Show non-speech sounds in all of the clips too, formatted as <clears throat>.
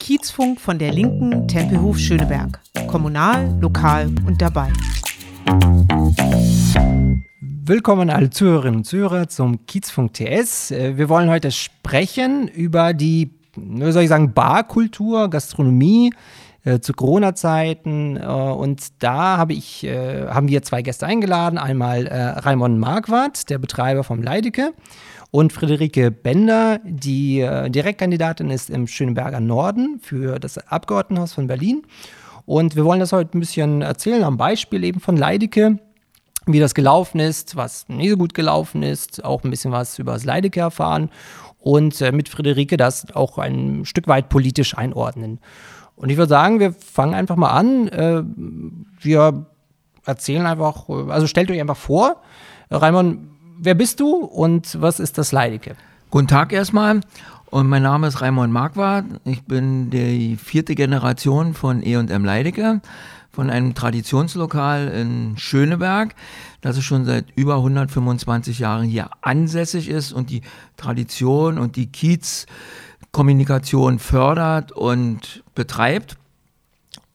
Kiezfunk von der Linken Tempelhof Schöneberg. Kommunal, lokal und dabei. Willkommen alle Zuhörerinnen und Zuhörer zum Kiezfunk TS. Äh, wir wollen heute sprechen über die, wie soll ich sagen, Barkultur, Gastronomie äh, zu Corona-Zeiten. Äh, und da habe ich, äh, haben wir zwei Gäste eingeladen. Einmal äh, Raimon Marquardt, der Betreiber vom Leideke, und Friederike Bender, die äh, Direktkandidatin ist im Schöneberger Norden für das Abgeordnetenhaus von Berlin. Und wir wollen das heute ein bisschen erzählen am Beispiel eben von Leideke wie das gelaufen ist, was nicht so gut gelaufen ist, auch ein bisschen was über das Leideke erfahren und äh, mit Friederike das auch ein Stück weit politisch einordnen. Und ich würde sagen, wir fangen einfach mal an. Äh, wir erzählen einfach, also stellt euch einfach vor, Raimon, wer bist du und was ist das Leideke? Guten Tag erstmal. Und mein Name ist Raimon Marquardt. Ich bin die vierte Generation von E&M Leideke von einem Traditionslokal in Schöneberg, das es schon seit über 125 Jahren hier ansässig ist und die Tradition und die Kiezkommunikation fördert und betreibt.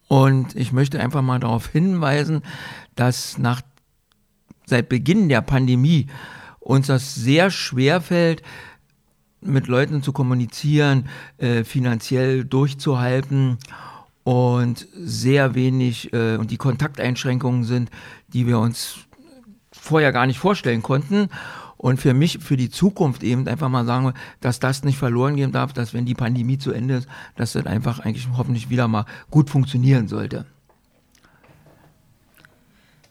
Und ich möchte einfach mal darauf hinweisen, dass nach, seit Beginn der Pandemie uns das sehr schwer fällt, mit Leuten zu kommunizieren, äh, finanziell durchzuhalten und sehr wenig äh, und die Kontakteinschränkungen sind, die wir uns vorher gar nicht vorstellen konnten. Und für mich, für die Zukunft eben einfach mal sagen, dass das nicht verloren gehen darf, dass wenn die Pandemie zu Ende ist, dass das einfach eigentlich hoffentlich wieder mal gut funktionieren sollte.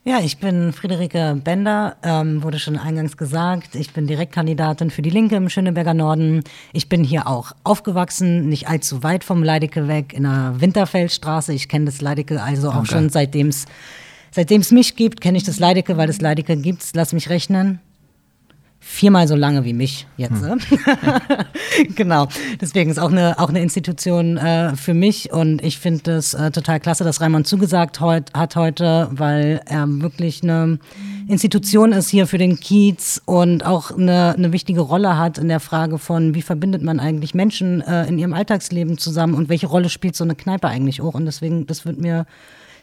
Ja, ich bin Friederike Bender, ähm, wurde schon eingangs gesagt. Ich bin Direktkandidatin für die Linke im Schöneberger Norden. Ich bin hier auch aufgewachsen, nicht allzu weit vom Leidecke weg, in der Winterfeldstraße. Ich kenne das Leidecke also auch schon seitdem es seitdem es mich gibt, kenne ich das Leidecke, weil das Leidecke gibt. Lass mich rechnen viermal so lange wie mich jetzt. Hm. Ne? <laughs> genau. Deswegen ist auch eine, auch eine Institution äh, für mich und ich finde es äh, total klasse, dass Raimund zugesagt heut, hat heute, weil er wirklich eine Institution ist hier für den Kiez und auch eine, eine wichtige Rolle hat in der Frage von, wie verbindet man eigentlich Menschen äh, in ihrem Alltagsleben zusammen und welche Rolle spielt so eine Kneipe eigentlich auch. Und deswegen, das wird mir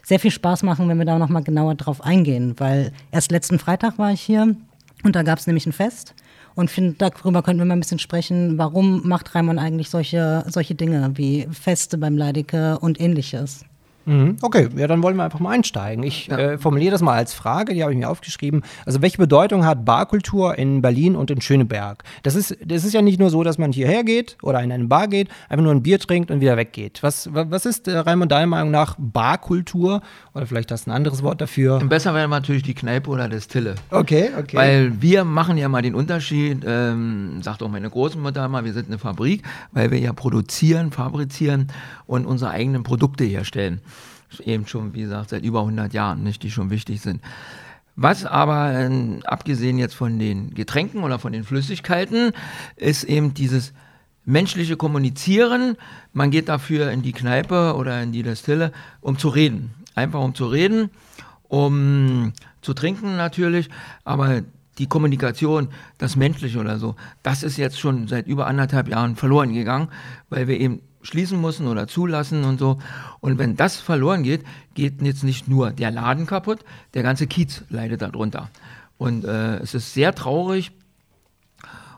sehr viel Spaß machen, wenn wir da nochmal genauer drauf eingehen, weil erst letzten Freitag war ich hier und da gab es nämlich ein Fest. Und find, darüber könnten wir mal ein bisschen sprechen, warum macht Raimund eigentlich solche, solche Dinge wie Feste beim Leidecke und ähnliches. Mhm. Okay, ja, dann wollen wir einfach mal einsteigen. Ich ja. äh, formuliere das mal als Frage, die habe ich mir aufgeschrieben. Also, welche Bedeutung hat Barkultur in Berlin und in Schöneberg? Das ist, das ist ja nicht nur so, dass man hierher geht oder in eine Bar geht, einfach nur ein Bier trinkt und wieder weggeht. Was, was ist, äh, Raimund, deiner Meinung nach Barkultur? Oder vielleicht hast du ein anderes Wort dafür? Besser wäre natürlich die Kneipe oder das Tille. Okay, okay. Weil wir machen ja mal den Unterschied, ähm, sagt auch meine Großmutter mal, wir sind eine Fabrik, weil wir ja produzieren, fabrizieren und unsere eigenen Produkte herstellen eben schon, wie gesagt, seit über 100 Jahren, nicht, die schon wichtig sind. Was aber, äh, abgesehen jetzt von den Getränken oder von den Flüssigkeiten, ist eben dieses menschliche Kommunizieren. Man geht dafür in die Kneipe oder in die Destille, um zu reden. Einfach um zu reden, um zu trinken natürlich, aber die Kommunikation, das Menschliche oder so, das ist jetzt schon seit über anderthalb Jahren verloren gegangen, weil wir eben schließen müssen oder zulassen und so. Und wenn das verloren geht, geht jetzt nicht nur der Laden kaputt, der ganze Kiez leidet darunter. Und äh, es ist sehr traurig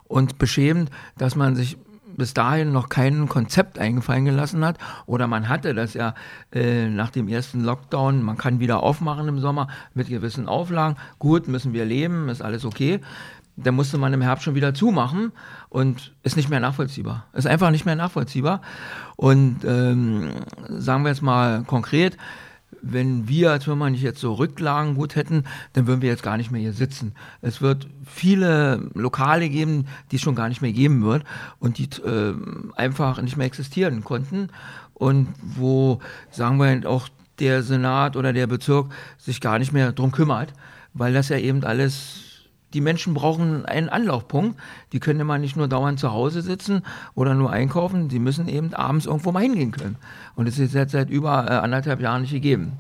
und beschämend, dass man sich bis dahin noch kein Konzept eingefallen gelassen hat. Oder man hatte das ja äh, nach dem ersten Lockdown, man kann wieder aufmachen im Sommer mit gewissen Auflagen. Gut, müssen wir leben, ist alles okay da musste man im Herbst schon wieder zumachen und ist nicht mehr nachvollziehbar. Ist einfach nicht mehr nachvollziehbar. Und ähm, sagen wir jetzt mal konkret, wenn wir als Firma nicht jetzt so Rücklagen gut hätten, dann würden wir jetzt gar nicht mehr hier sitzen. Es wird viele Lokale geben, die es schon gar nicht mehr geben wird und die äh, einfach nicht mehr existieren konnten und wo, sagen wir auch, der Senat oder der Bezirk sich gar nicht mehr drum kümmert, weil das ja eben alles die Menschen brauchen einen Anlaufpunkt. Die können immer nicht nur dauernd zu Hause sitzen oder nur einkaufen. Sie müssen eben abends irgendwo mal hingehen können. Und das ist jetzt seit über äh, anderthalb Jahren nicht gegeben.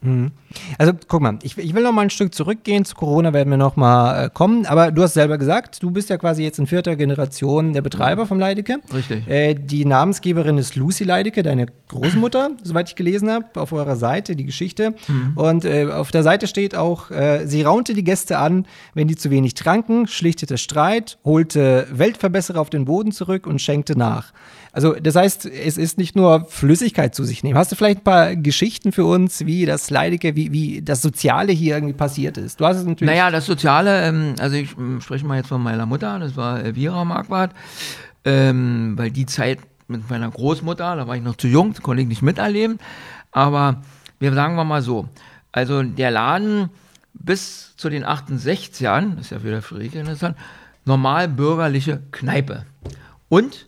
Mhm. Also guck mal, ich, ich, will noch mal ein Stück zurückgehen. Zu Corona werden wir noch mal äh, kommen. Aber du hast selber gesagt, du bist ja quasi jetzt in vierter Generation der Betreiber vom Leidecke. Richtig. Äh, die Namensgeberin ist Lucy Leidecke, deine Großmutter, soweit ich gelesen habe, auf eurer Seite, die Geschichte. Mhm. Und äh, auf der Seite steht auch, äh, sie raunte die Gäste an, wenn die zu wenig tranken, schlichtete Streit, holte Weltverbesserer auf den Boden zurück und schenkte nach. Also das heißt, es ist nicht nur Flüssigkeit zu sich nehmen. Hast du vielleicht ein paar Geschichten für uns, wie das Leidige, wie, wie das Soziale hier irgendwie passiert ist? Du hast es natürlich. Naja, das Soziale, ähm, also ich ähm, spreche mal jetzt von meiner Mutter, das war Elvira Marquardt, ähm, weil die Zeit mit meiner Großmutter, da war ich noch zu jung, konnte ich nicht miterleben. Aber wir sagen wir mal so, also der Laden bis zu den 68ern, das ist ja wieder Friedrich normal bürgerliche Kneipe. Und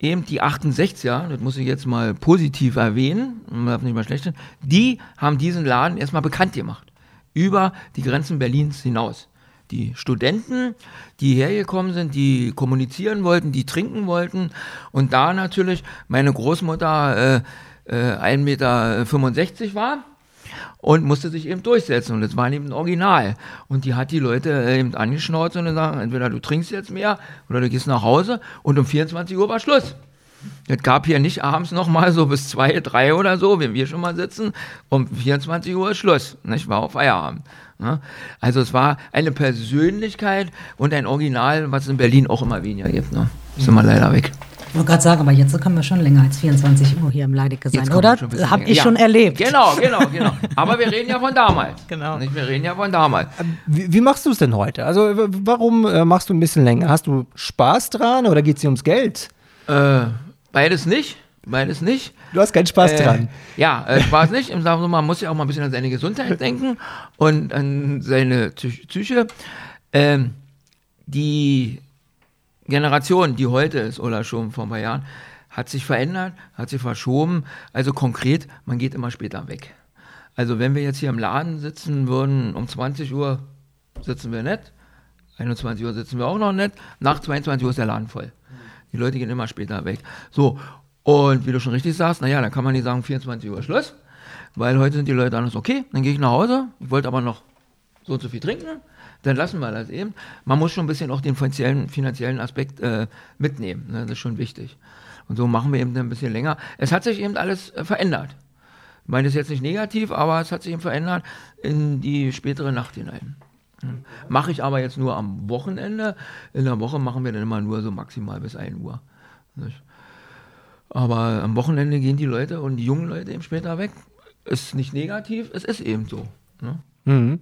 eben die 68er, das muss ich jetzt mal positiv erwähnen, man darf nicht mal schlecht sein, die haben diesen Laden erstmal bekannt gemacht. Über die Grenzen Berlins hinaus. Die Studenten, die hergekommen sind, die kommunizieren wollten, die trinken wollten. Und da natürlich meine Großmutter äh, äh, 1,65 Meter war, und musste sich eben durchsetzen. Und das war eben ein Original. Und die hat die Leute äh, eben angeschnauzt und gesagt, entweder du trinkst jetzt mehr oder du gehst nach Hause und um 24 Uhr war Schluss. Es gab hier nicht abends noch mal so bis zwei, drei oder so, wenn wir schon mal sitzen, um 24 Uhr ist Schluss. Nicht? War auf Feierabend. Ne? Also es war eine Persönlichkeit und ein Original, was es in Berlin auch immer weniger gibt. Ne? Ist immer leider weg. Ich wollte gerade sagen, aber jetzt können wir schon länger als 24 Uhr hier im Leidecke sein, oder? Habe ich ja. schon erlebt. Genau, genau, genau. Aber wir reden ja von damals. <laughs> Genau. Nicht? Wir reden ja von damals. Ähm, wie, wie machst du es denn heute? Also warum äh, machst du ein bisschen länger? Hast du Spaß dran oder geht es dir ums Geld? Äh, beides nicht. Beides nicht. Du hast keinen Spaß äh, dran. Ja, äh, Spaß nicht. Man muss ja auch mal ein bisschen an seine Gesundheit <laughs> denken und an seine Psyche. Ähm, die Generation, die heute ist oder schon vor ein paar Jahren, hat sich verändert, hat sich verschoben. Also konkret, man geht immer später weg. Also wenn wir jetzt hier im Laden sitzen würden, um 20 Uhr sitzen wir nicht, 21 Uhr sitzen wir auch noch nicht, nach 22 Uhr ist der Laden voll. Die Leute gehen immer später weg. So, und wie du schon richtig sagst, naja, dann kann man nicht sagen 24 Uhr Schluss, weil heute sind die Leute anders, okay, dann gehe ich nach Hause, ich wollte aber noch so und so viel trinken, dann lassen wir das eben. Man muss schon ein bisschen auch den finanziellen, finanziellen Aspekt äh, mitnehmen. Ne? Das ist schon wichtig. Und so machen wir eben ein bisschen länger. Es hat sich eben alles äh, verändert. Ich meine, das ist jetzt nicht negativ, aber es hat sich eben verändert in die spätere Nacht hinein. Hm. Mache ich aber jetzt nur am Wochenende. In der Woche machen wir dann immer nur so maximal bis 1 Uhr. Aber am Wochenende gehen die Leute und die jungen Leute eben später weg. Ist nicht negativ, es ist eben so. Ne? Mhm.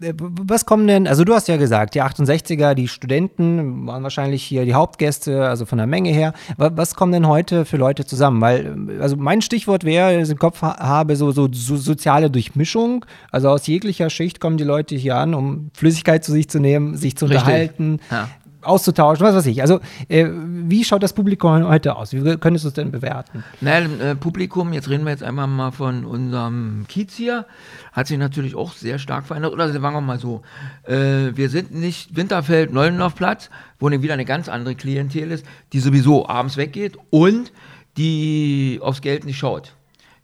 Äh, was kommen denn, also du hast ja gesagt, die 68er, die Studenten waren wahrscheinlich hier die Hauptgäste, also von der Menge her. Was kommen denn heute für Leute zusammen? Weil, also mein Stichwort wäre, ich im Kopf habe, so, so, so, soziale Durchmischung. Also aus jeglicher Schicht kommen die Leute hier an, um Flüssigkeit zu sich zu nehmen, sich zu Richtig. unterhalten. Ja auszutauschen, was weiß ich. Also, äh, wie schaut das Publikum heute aus? Wie könntest du es denn bewerten? Naja, äh, Publikum, jetzt reden wir jetzt einmal mal von unserem Kiez hier, hat sich natürlich auch sehr stark verändert. Oder sagen wir mal so, äh, wir sind nicht Winterfeld, Neulendorfplatz, wo ne wieder eine ganz andere Klientel ist, die sowieso abends weggeht und die aufs Geld nicht schaut.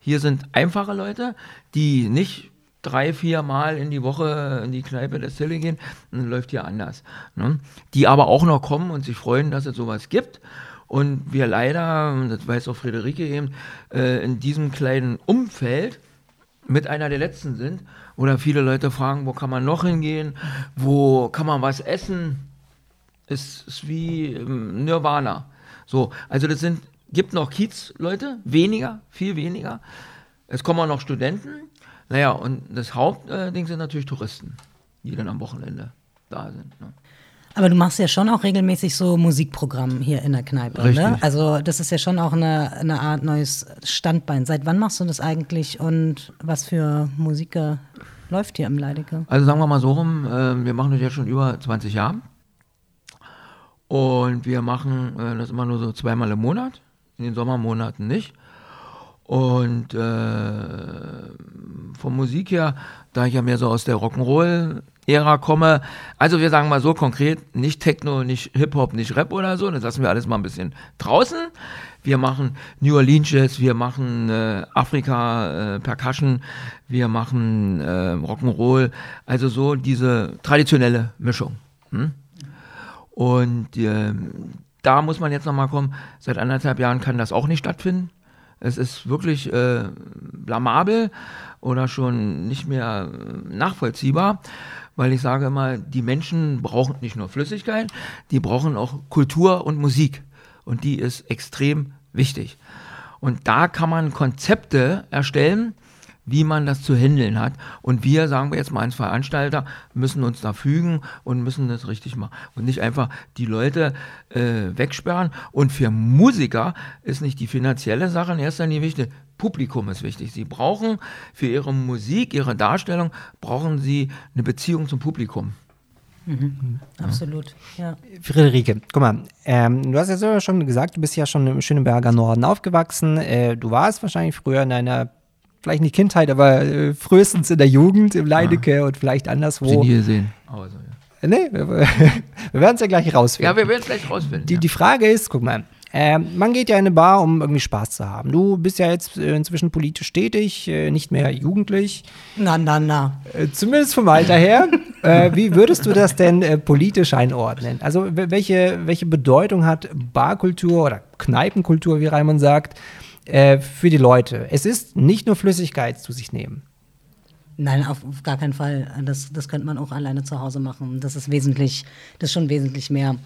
Hier sind einfache Leute, die nicht drei, vier Mal in die Woche in die Kneipe der Zille gehen, dann läuft hier anders. Ne? Die aber auch noch kommen und sich freuen, dass es sowas gibt. Und wir leider, das weiß auch Friederike eben, äh, in diesem kleinen Umfeld mit einer der letzten sind. Oder viele Leute fragen, wo kann man noch hingehen? Wo kann man was essen? Es ist wie ähm, Nirvana. So, also das sind, gibt noch Kiez-Leute, weniger, viel weniger. Es kommen auch noch Studenten, naja, und das Hauptding sind natürlich Touristen, die dann am Wochenende da sind. Ne? Aber du machst ja schon auch regelmäßig so Musikprogramm hier in der Kneipe, ne? Richtig. ne? Also das ist ja schon auch eine, eine Art neues Standbein. Seit wann machst du das eigentlich und was für Musik läuft hier im Leidecke? Also sagen wir mal so rum, äh, wir machen das jetzt schon über 20 Jahre. Und wir machen äh, das immer nur so zweimal im Monat, in den Sommermonaten nicht. Und äh, von Musik her, da ich ja mehr so aus der Rock'n'Roll Ära komme. Also wir sagen mal so konkret, nicht Techno, nicht Hip-Hop, nicht Rap oder so, das lassen wir alles mal ein bisschen draußen. Wir machen New Orleans Jazz, wir machen äh, Afrika äh, Percussion, wir machen äh, Rock'n'Roll, also so diese traditionelle Mischung. Hm? Und äh, da muss man jetzt nochmal kommen, seit anderthalb Jahren kann das auch nicht stattfinden. Es ist wirklich äh, blamabel oder schon nicht mehr äh, nachvollziehbar weil ich sage immer, die Menschen brauchen nicht nur Flüssigkeit, die brauchen auch Kultur und Musik. Und die ist extrem wichtig. Und da kann man Konzepte erstellen, wie man das zu handeln hat. Und wir, sagen wir jetzt mal als Veranstalter, müssen uns da fügen und müssen das richtig machen. Und nicht einfach die Leute äh, wegsperren. Und für Musiker ist nicht die finanzielle Sache in erster Linie wichtig. Publikum ist wichtig. Sie brauchen für ihre Musik, ihre Darstellung, brauchen sie eine Beziehung zum Publikum. Mhm. Ja. Absolut, ja. Friederike, guck mal, ähm, du hast ja schon gesagt, du bist ja schon im Schöneberger Norden aufgewachsen. Äh, du warst wahrscheinlich früher in deiner, vielleicht nicht Kindheit, aber äh, frühestens in der Jugend im Leidecke ja. und vielleicht anderswo. Sie nie gesehen. Also, ja. Nee, wir, <laughs> wir werden es ja gleich rausfinden. Ja, wir werden es gleich rausfinden. Die, die Frage ist, guck mal, ähm, man geht ja in eine Bar, um irgendwie Spaß zu haben. Du bist ja jetzt äh, inzwischen politisch tätig, äh, nicht mehr jugendlich. Na, na, na. Äh, zumindest vom Alter her. <laughs> äh, wie würdest du das denn äh, politisch einordnen? Also welche, welche Bedeutung hat Barkultur oder Kneipenkultur, wie Raimund sagt, äh, für die Leute? Es ist nicht nur Flüssigkeit zu sich nehmen. Nein, auf, auf, gar keinen Fall. Das, das könnte man auch alleine zu Hause machen. Das ist wesentlich, das ist schon wesentlich mehr.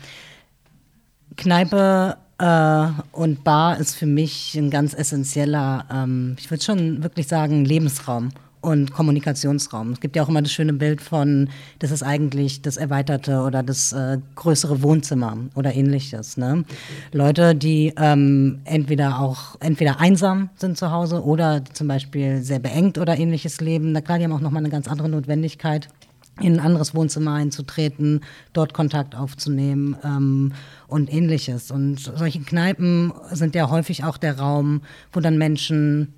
Kneipe äh, und Bar ist für mich ein ganz essentieller, ähm, ich würde schon wirklich sagen, Lebensraum und Kommunikationsraum. Es gibt ja auch immer das schöne Bild von, das ist eigentlich das erweiterte oder das äh, größere Wohnzimmer oder ähnliches. Ne? Leute, die ähm, entweder auch entweder einsam sind zu Hause oder zum Beispiel sehr beengt oder ähnliches leben. Na klar, die haben auch nochmal eine ganz andere Notwendigkeit in ein anderes Wohnzimmer einzutreten, dort Kontakt aufzunehmen ähm, und ähnliches. Und solche Kneipen sind ja häufig auch der Raum, wo dann Menschen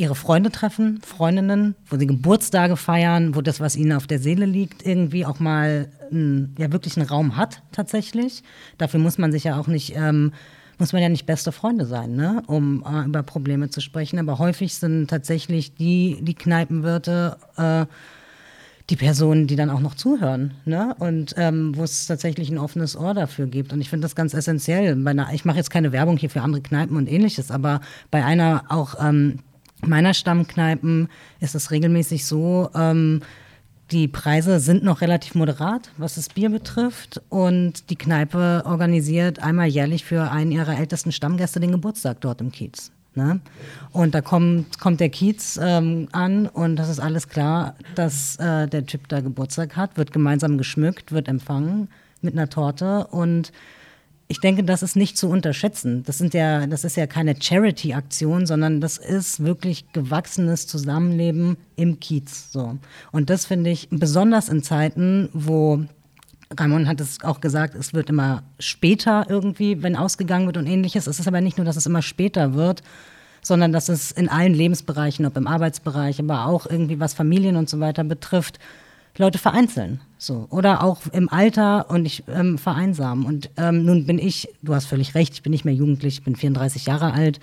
ihre Freunde treffen, Freundinnen, wo sie Geburtstage feiern, wo das, was ihnen auf der Seele liegt, irgendwie auch mal ein, ja wirklich einen Raum hat tatsächlich. Dafür muss man sich ja auch nicht ähm, muss man ja nicht beste Freunde sein, ne? um äh, über Probleme zu sprechen. Aber häufig sind tatsächlich die, die Kneipenwirte äh, die Personen, die dann auch noch zuhören, ne? Und ähm, wo es tatsächlich ein offenes Ohr dafür gibt. Und ich finde das ganz essentiell. Einer, ich mache jetzt keine Werbung hier für andere Kneipen und ähnliches, aber bei einer auch ähm, meiner Stammkneipen ist es regelmäßig so, ähm, die Preise sind noch relativ moderat, was das Bier betrifft. Und die Kneipe organisiert einmal jährlich für einen ihrer ältesten Stammgäste den Geburtstag dort im Kiez. Ne? Und da kommt, kommt der Kiez ähm, an und das ist alles klar, dass äh, der Typ da Geburtstag hat, wird gemeinsam geschmückt, wird empfangen mit einer Torte und ich denke, das ist nicht zu unterschätzen. Das, sind ja, das ist ja keine Charity-Aktion, sondern das ist wirklich gewachsenes Zusammenleben im Kiez. So. Und das finde ich besonders in Zeiten, wo Ramon hat es auch gesagt, es wird immer später irgendwie, wenn ausgegangen wird und ähnliches. Es ist aber nicht nur, dass es immer später wird, sondern dass es in allen Lebensbereichen, ob im Arbeitsbereich, aber auch irgendwie was Familien und so weiter betrifft, Leute vereinzeln. So. Oder auch im Alter und ich ähm, vereinsamen. Und ähm, nun bin ich, du hast völlig recht, ich bin nicht mehr jugendlich, ich bin 34 Jahre alt.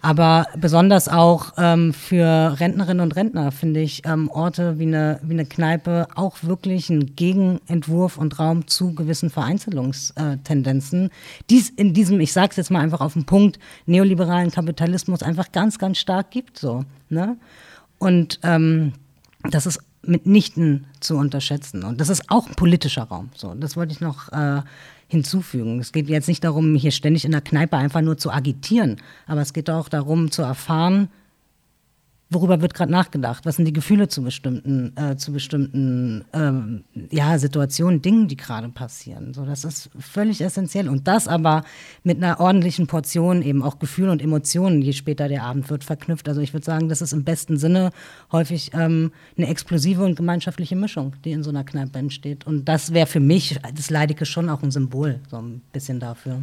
Aber besonders auch ähm, für Rentnerinnen und Rentner finde ich ähm, Orte wie eine, wie eine Kneipe auch wirklich ein Gegenentwurf und Raum zu gewissen Vereinzelungstendenzen, die es in diesem, ich sage es jetzt mal einfach auf den Punkt, neoliberalen Kapitalismus einfach ganz, ganz stark gibt. So, ne? Und ähm, das ist mitnichten zu unterschätzen. Und das ist auch ein politischer Raum. So, das wollte ich noch äh, hinzufügen. Es geht jetzt nicht darum, hier ständig in der Kneipe einfach nur zu agitieren, aber es geht auch darum zu erfahren, worüber wird gerade nachgedacht? Was sind die Gefühle zu bestimmten, äh, zu bestimmten ähm, ja, Situationen, Dingen, die gerade passieren? So, das ist völlig essentiell. Und das aber mit einer ordentlichen Portion eben auch Gefühle und Emotionen, je später der Abend wird, verknüpft. Also ich würde sagen, das ist im besten Sinne häufig ähm, eine explosive und gemeinschaftliche Mischung, die in so einer Kneipe entsteht. Und das wäre für mich, das Leideke schon auch ein Symbol, so ein bisschen dafür.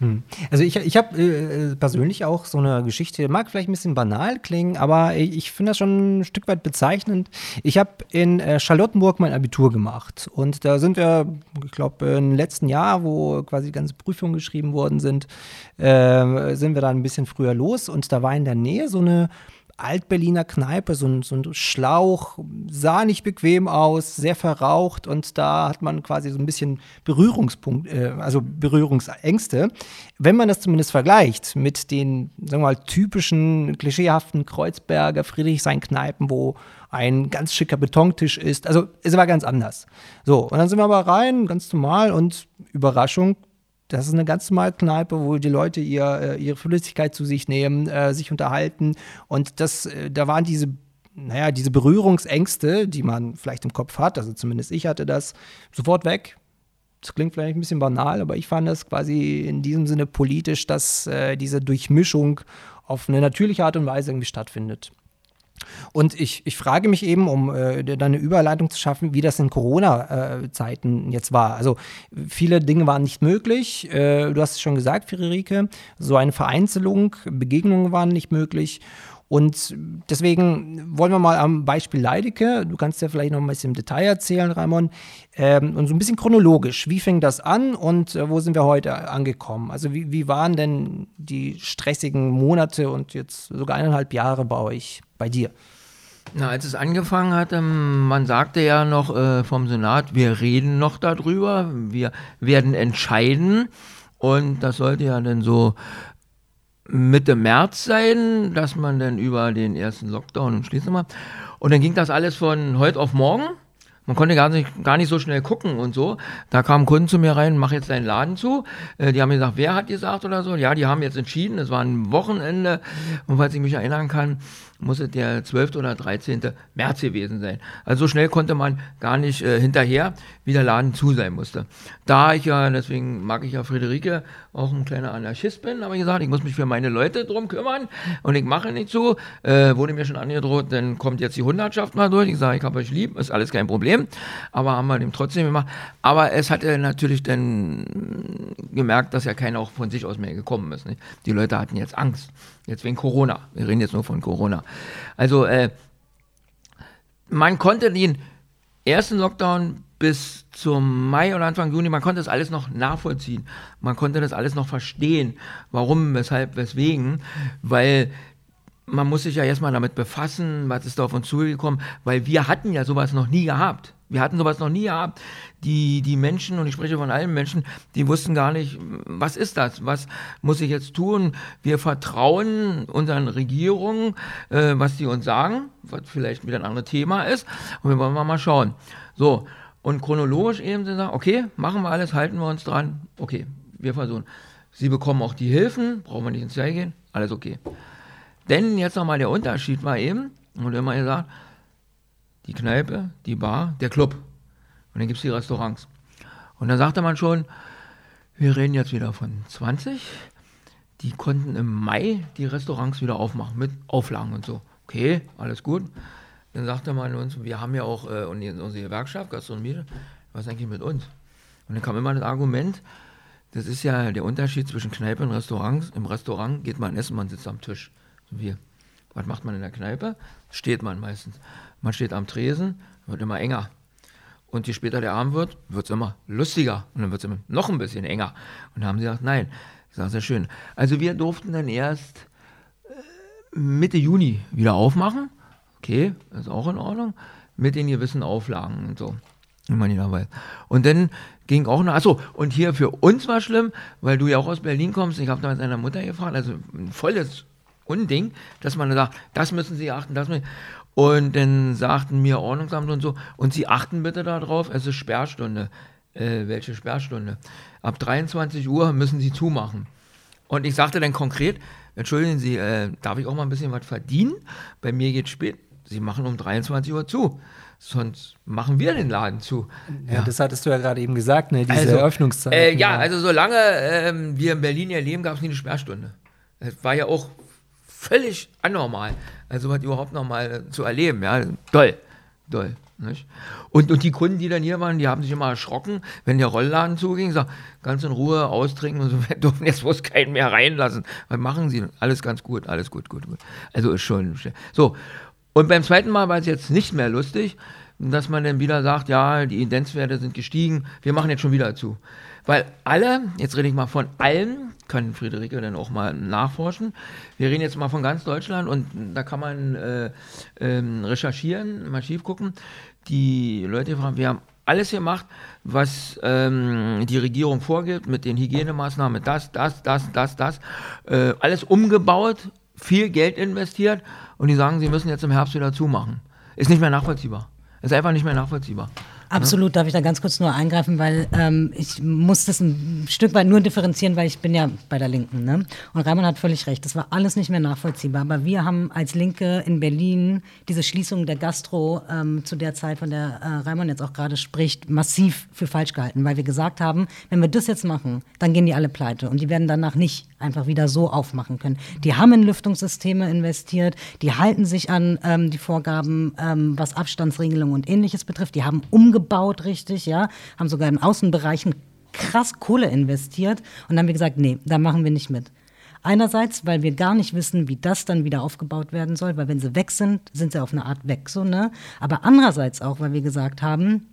Hm. Also ich, ich habe äh, persönlich auch so eine Geschichte, mag vielleicht ein bisschen banal klingen, aber ich, finde das schon ein Stück weit bezeichnend. Ich habe in äh, Charlottenburg mein Abitur gemacht und da sind wir, ich glaube, im letzten Jahr, wo quasi die ganzen Prüfungen geschrieben worden sind, äh, sind wir da ein bisschen früher los und da war in der Nähe so eine Altberliner Kneipe, so ein, so ein Schlauch, sah nicht bequem aus, sehr verraucht und da hat man quasi so ein bisschen Berührungspunkt, äh, also Berührungsängste. Wenn man das zumindest vergleicht mit den, sagen wir mal, typischen, klischeehaften Kreuzberger Friedrichshain-Kneipen, wo ein ganz schicker Betontisch ist. Also es war ganz anders. So, und dann sind wir aber rein, ganz normal und Überraschung, das ist eine ganz normale Kneipe, wo die Leute ihr, äh, ihre Flüssigkeit zu sich nehmen, äh, sich unterhalten. Und das, äh, da waren diese, naja, diese Berührungsängste, die man vielleicht im Kopf hat, also zumindest ich hatte das, sofort weg. Das klingt vielleicht ein bisschen banal, aber ich fand das quasi in diesem Sinne politisch, dass äh, diese Durchmischung auf eine natürliche Art und Weise irgendwie stattfindet. Und ich, ich frage mich eben, um äh, da eine Überleitung zu schaffen, wie das in Corona-Zeiten äh, jetzt war. Also viele Dinge waren nicht möglich. Äh, du hast es schon gesagt, Friederike, so eine Vereinzelung, Begegnungen waren nicht möglich. Und deswegen wollen wir mal am Beispiel Leideke, du kannst ja vielleicht noch ein bisschen im Detail erzählen, Raimon, ähm, und so ein bisschen chronologisch. Wie fing das an und äh, wo sind wir heute angekommen? Also wie, wie waren denn die stressigen Monate und jetzt sogar eineinhalb Jahre bei euch, bei dir? Na, als es angefangen hat, man sagte ja noch äh, vom Senat, wir reden noch darüber, wir werden entscheiden. Und das sollte ja dann so Mitte März sein, dass man dann über den ersten Lockdown und schließen mal. Und dann ging das alles von heute auf morgen. Man konnte gar nicht, gar nicht so schnell gucken und so. Da kamen Kunden zu mir rein, mach jetzt deinen Laden zu. Äh, die haben mir gesagt, wer hat gesagt oder so? Ja, die haben jetzt entschieden, es war ein Wochenende. Und falls ich mich erinnern kann, muss es der 12. oder 13. März gewesen sein. Also so schnell konnte man gar nicht äh, hinterher, wie der Laden zu sein musste. Da ich ja, deswegen mag ich ja Friederike, auch ein kleiner Anarchist bin, ich gesagt, ich muss mich für meine Leute drum kümmern und ich mache nicht so. Äh, wurde mir schon angedroht, dann kommt jetzt die Hundertschaft mal durch. Ich sage, ich habe euch lieb, ist alles kein Problem. Aber haben wir dem trotzdem gemacht. Aber es hat er natürlich dann gemerkt, dass ja keiner auch von sich aus mehr gekommen ist. Nicht? Die Leute hatten jetzt Angst. Jetzt wegen Corona. Wir reden jetzt nur von Corona. Also, äh, man konnte den ersten Lockdown bis zum Mai oder Anfang Juni, man konnte das alles noch nachvollziehen. Man konnte das alles noch verstehen. Warum, weshalb, weswegen. Weil man muss sich ja erstmal damit befassen, was ist da auf uns zugekommen, weil wir hatten ja sowas noch nie gehabt. Wir hatten sowas noch nie gehabt. Die, die Menschen, und ich spreche von allen Menschen, die wussten gar nicht, was ist das? Was muss ich jetzt tun? Wir vertrauen unseren Regierungen, äh, was die uns sagen, was vielleicht wieder ein anderes Thema ist. Und wir wollen mal schauen. So, und chronologisch eben sie sagen, okay, machen wir alles, halten wir uns dran. Okay, wir versuchen. Sie bekommen auch die Hilfen, brauchen wir nicht ins Jahr gehen, alles okay. Denn jetzt nochmal der Unterschied war eben, und immer gesagt, die Kneipe, die Bar, der Club. Und dann gibt es die Restaurants. Und da sagte man schon, wir reden jetzt wieder von 20. Die konnten im Mai die Restaurants wieder aufmachen mit Auflagen und so. Okay, alles gut. Dann sagte man uns, wir haben ja auch äh, unsere Gewerkschaft, Gastronomie, was eigentlich mit uns? Und dann kam immer das Argument, das ist ja der Unterschied zwischen Kneipe und Restaurants. Im Restaurant geht man essen, man sitzt am Tisch. So wie, was macht man in der Kneipe? Steht man meistens. Man steht am Tresen, wird immer enger. Und je später der Abend wird, wird es immer lustiger. Und dann wird es immer noch ein bisschen enger. Und dann haben sie gesagt, nein. Das war sehr schön. Also wir durften dann erst äh, Mitte Juni wieder aufmachen. Okay, ist auch in Ordnung. Mit den gewissen Auflagen und so. Man nicht weiß. Und dann ging auch noch, achso, und hier für uns war schlimm, weil du ja auch aus Berlin kommst. Ich habe damals deiner Mutter gefragt, also ein volles Unding, dass man sagt, das müssen Sie achten, das müssen Und dann sagten mir Ordnungsamt und so, und Sie achten bitte darauf, es ist Sperrstunde. Äh, welche Sperrstunde? Ab 23 Uhr müssen Sie zumachen. Und ich sagte dann konkret, entschuldigen Sie, äh, darf ich auch mal ein bisschen was verdienen? Bei mir geht spät. Sie machen um 23 Uhr zu. Sonst machen wir den Laden zu. Ja, ja. das hattest du ja gerade eben gesagt, ne? diese also, Öffnungszeit. Äh, ja, also solange ähm, wir in Berlin ja leben, gab es nie eine Sperrstunde. Das war ja auch völlig anormal. Also was überhaupt nochmal zu erleben, ja, toll, toll. Nicht? Und, und die Kunden, die dann hier waren, die haben sich immer erschrocken, wenn der Rollladen zuging, sagt, ganz in Ruhe austrinken und so, <laughs> wir dürfen jetzt bloß keinen mehr reinlassen. Was machen sie? Alles ganz gut, alles gut, gut, gut. Also ist schon. So. Und beim zweiten Mal war es jetzt nicht mehr lustig, dass man dann wieder sagt, ja, die Indenzwerte sind gestiegen, wir machen jetzt schon wieder zu. Weil alle, jetzt rede ich mal von allen, kann Friederike dann auch mal nachforschen. Wir reden jetzt mal von ganz Deutschland und da kann man äh, ähm, recherchieren, mal schief gucken. Die Leute fragen, wir haben alles gemacht, was ähm, die Regierung vorgibt, mit den Hygienemaßnahmen, das, das, das, das, das, äh, alles umgebaut, viel Geld investiert und die sagen, sie müssen jetzt im Herbst wieder zumachen. Ist nicht mehr nachvollziehbar. Ist einfach nicht mehr nachvollziehbar. Absolut, darf ich da ganz kurz nur eingreifen, weil ähm, ich muss das ein Stück weit nur differenzieren, weil ich bin ja bei der Linken. Ne? Und Raimund hat völlig recht, das war alles nicht mehr nachvollziehbar. Aber wir haben als Linke in Berlin diese Schließung der Gastro ähm, zu der Zeit, von der äh, Raimund jetzt auch gerade spricht, massiv für falsch gehalten, weil wir gesagt haben, wenn wir das jetzt machen, dann gehen die alle pleite und die werden danach nicht einfach wieder so aufmachen können. Die haben in Lüftungssysteme investiert, die halten sich an ähm, die Vorgaben, ähm, was Abstandsregelung und ähnliches betrifft, die haben umgebaut richtig, ja, haben sogar in Außenbereichen krass Kohle investiert und dann haben wir gesagt, nee, da machen wir nicht mit. Einerseits, weil wir gar nicht wissen, wie das dann wieder aufgebaut werden soll, weil wenn sie weg sind, sind sie auf eine Art weg, so, ne? Aber andererseits auch, weil wir gesagt haben,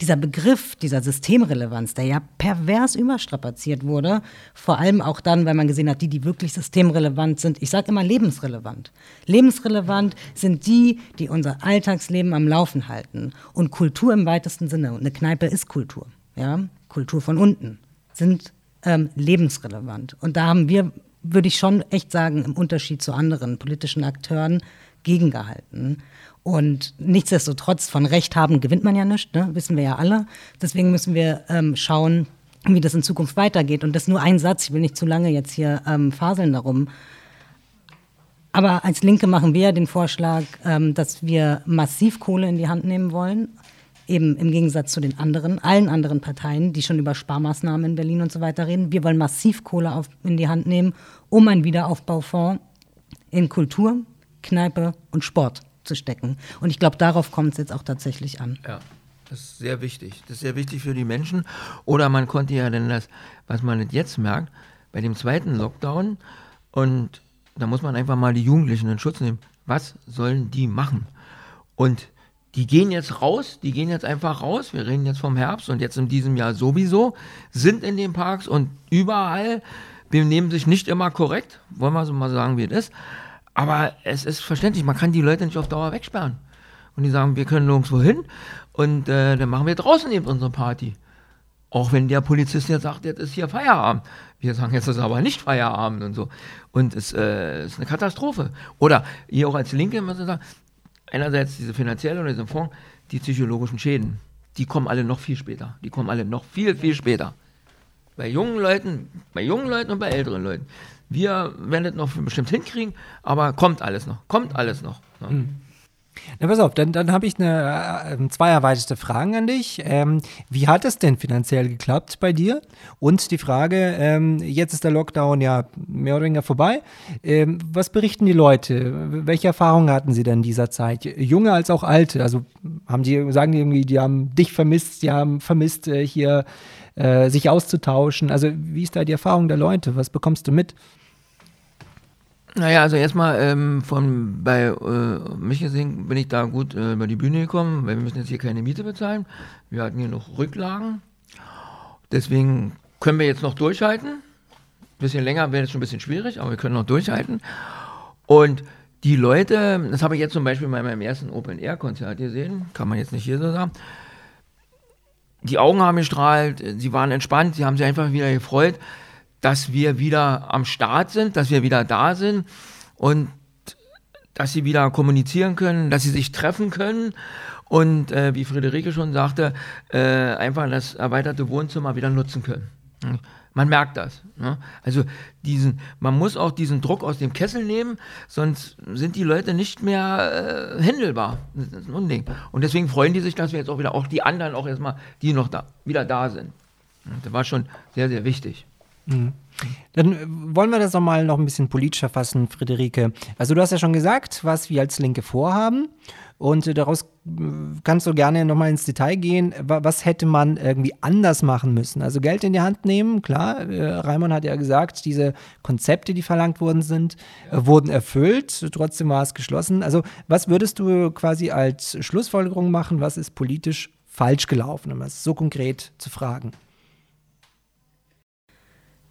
dieser Begriff dieser Systemrelevanz, der ja pervers überstrapaziert wurde, vor allem auch dann, weil man gesehen hat, die, die wirklich systemrelevant sind, ich sage immer lebensrelevant. Lebensrelevant sind die, die unser Alltagsleben am Laufen halten. Und Kultur im weitesten Sinne, und eine Kneipe ist Kultur, ja, Kultur von unten, sind ähm, lebensrelevant. Und da haben wir, würde ich schon echt sagen, im Unterschied zu anderen politischen Akteuren gegengehalten. Und nichtsdestotrotz, von Recht haben gewinnt man ja nichts, ne? wissen wir ja alle. Deswegen müssen wir ähm, schauen, wie das in Zukunft weitergeht. Und das nur ein Satz, ich will nicht zu lange jetzt hier ähm, faseln darum. Aber als Linke machen wir den Vorschlag, ähm, dass wir massiv Kohle in die Hand nehmen wollen. Eben im Gegensatz zu den anderen, allen anderen Parteien, die schon über Sparmaßnahmen in Berlin und so weiter reden. Wir wollen massiv Kohle auf, in die Hand nehmen, um einen Wiederaufbaufonds in Kultur, Kneipe und Sport zu stecken. Und ich glaube, darauf kommt es jetzt auch tatsächlich an. Ja. Das ist sehr wichtig. Das ist sehr wichtig für die Menschen. Oder man konnte ja dann das, was man jetzt merkt, bei dem zweiten Lockdown, und da muss man einfach mal die Jugendlichen in Schutz nehmen. Was sollen die machen? Und die gehen jetzt raus, die gehen jetzt einfach raus. Wir reden jetzt vom Herbst und jetzt in diesem Jahr sowieso, sind in den Parks und überall benehmen sich nicht immer korrekt, wollen wir so mal sagen, wie es ist. Aber es ist verständlich, man kann die Leute nicht auf Dauer wegsperren. Und die sagen, wir können nirgendwo hin und äh, dann machen wir draußen eben unsere Party. Auch wenn der Polizist jetzt sagt, jetzt ist hier Feierabend. Wir sagen, jetzt ist aber nicht Feierabend und so. Und es äh, ist eine Katastrophe. Oder ihr auch als Linke muss sagen, einerseits diese finanzielle und diese Fonds, die psychologischen Schäden, die kommen alle noch viel später. Die kommen alle noch viel, viel später. Bei jungen Leuten, bei jungen Leuten und bei älteren Leuten. Wir werden das noch bestimmt hinkriegen, aber kommt alles noch. Kommt alles noch. Ne? Mhm. Na, pass auf, dann, dann habe ich eine, äh, zwei erweiterte Fragen an dich. Ähm, wie hat es denn finanziell geklappt bei dir? Und die Frage, ähm, jetzt ist der Lockdown ja mehr oder weniger vorbei. Ähm, was berichten die Leute? Welche Erfahrungen hatten sie denn in dieser Zeit? Junge als auch alte? Also haben die, sagen die irgendwie, die haben dich vermisst, die haben vermisst, äh, hier äh, sich auszutauschen. Also wie ist da die Erfahrung der Leute? Was bekommst du mit? Naja, also erstmal ähm, von bei äh, gesehen bin ich da gut äh, über die Bühne gekommen, weil wir müssen jetzt hier keine Miete bezahlen. Wir hatten hier noch Rücklagen. Deswegen können wir jetzt noch durchhalten. Ein bisschen länger wäre es schon ein bisschen schwierig, aber wir können noch durchhalten. Und die Leute, das habe ich jetzt zum Beispiel bei meinem ersten Open-Air-Konzert gesehen, kann man jetzt nicht hier so sagen. Die Augen haben gestrahlt, sie waren entspannt, sie haben sich einfach wieder gefreut dass wir wieder am Start sind, dass wir wieder da sind und dass sie wieder kommunizieren können, dass sie sich treffen können und äh, wie Friederike schon sagte, äh, einfach das erweiterte Wohnzimmer wieder nutzen können. Man merkt das. Ne? Also diesen, man muss auch diesen Druck aus dem Kessel nehmen, sonst sind die Leute nicht mehr äh, händelbar. Das ist ein Unding. Und deswegen freuen die sich, dass wir jetzt auch wieder, auch die anderen auch erstmal, die noch da, wieder da sind. Das war schon sehr, sehr wichtig. Mhm. Dann äh, wollen wir das noch mal noch ein bisschen politischer fassen, Friederike. Also du hast ja schon gesagt, was wir als Linke vorhaben. Und äh, daraus äh, kannst du gerne nochmal ins Detail gehen. Was hätte man irgendwie anders machen müssen? Also Geld in die Hand nehmen, klar. Raimund hat ja gesagt, diese Konzepte, die verlangt worden sind, ja. wurden erfüllt. Trotzdem war es geschlossen. Also was würdest du quasi als Schlussfolgerung machen? Was ist politisch falsch gelaufen, um es so konkret zu fragen?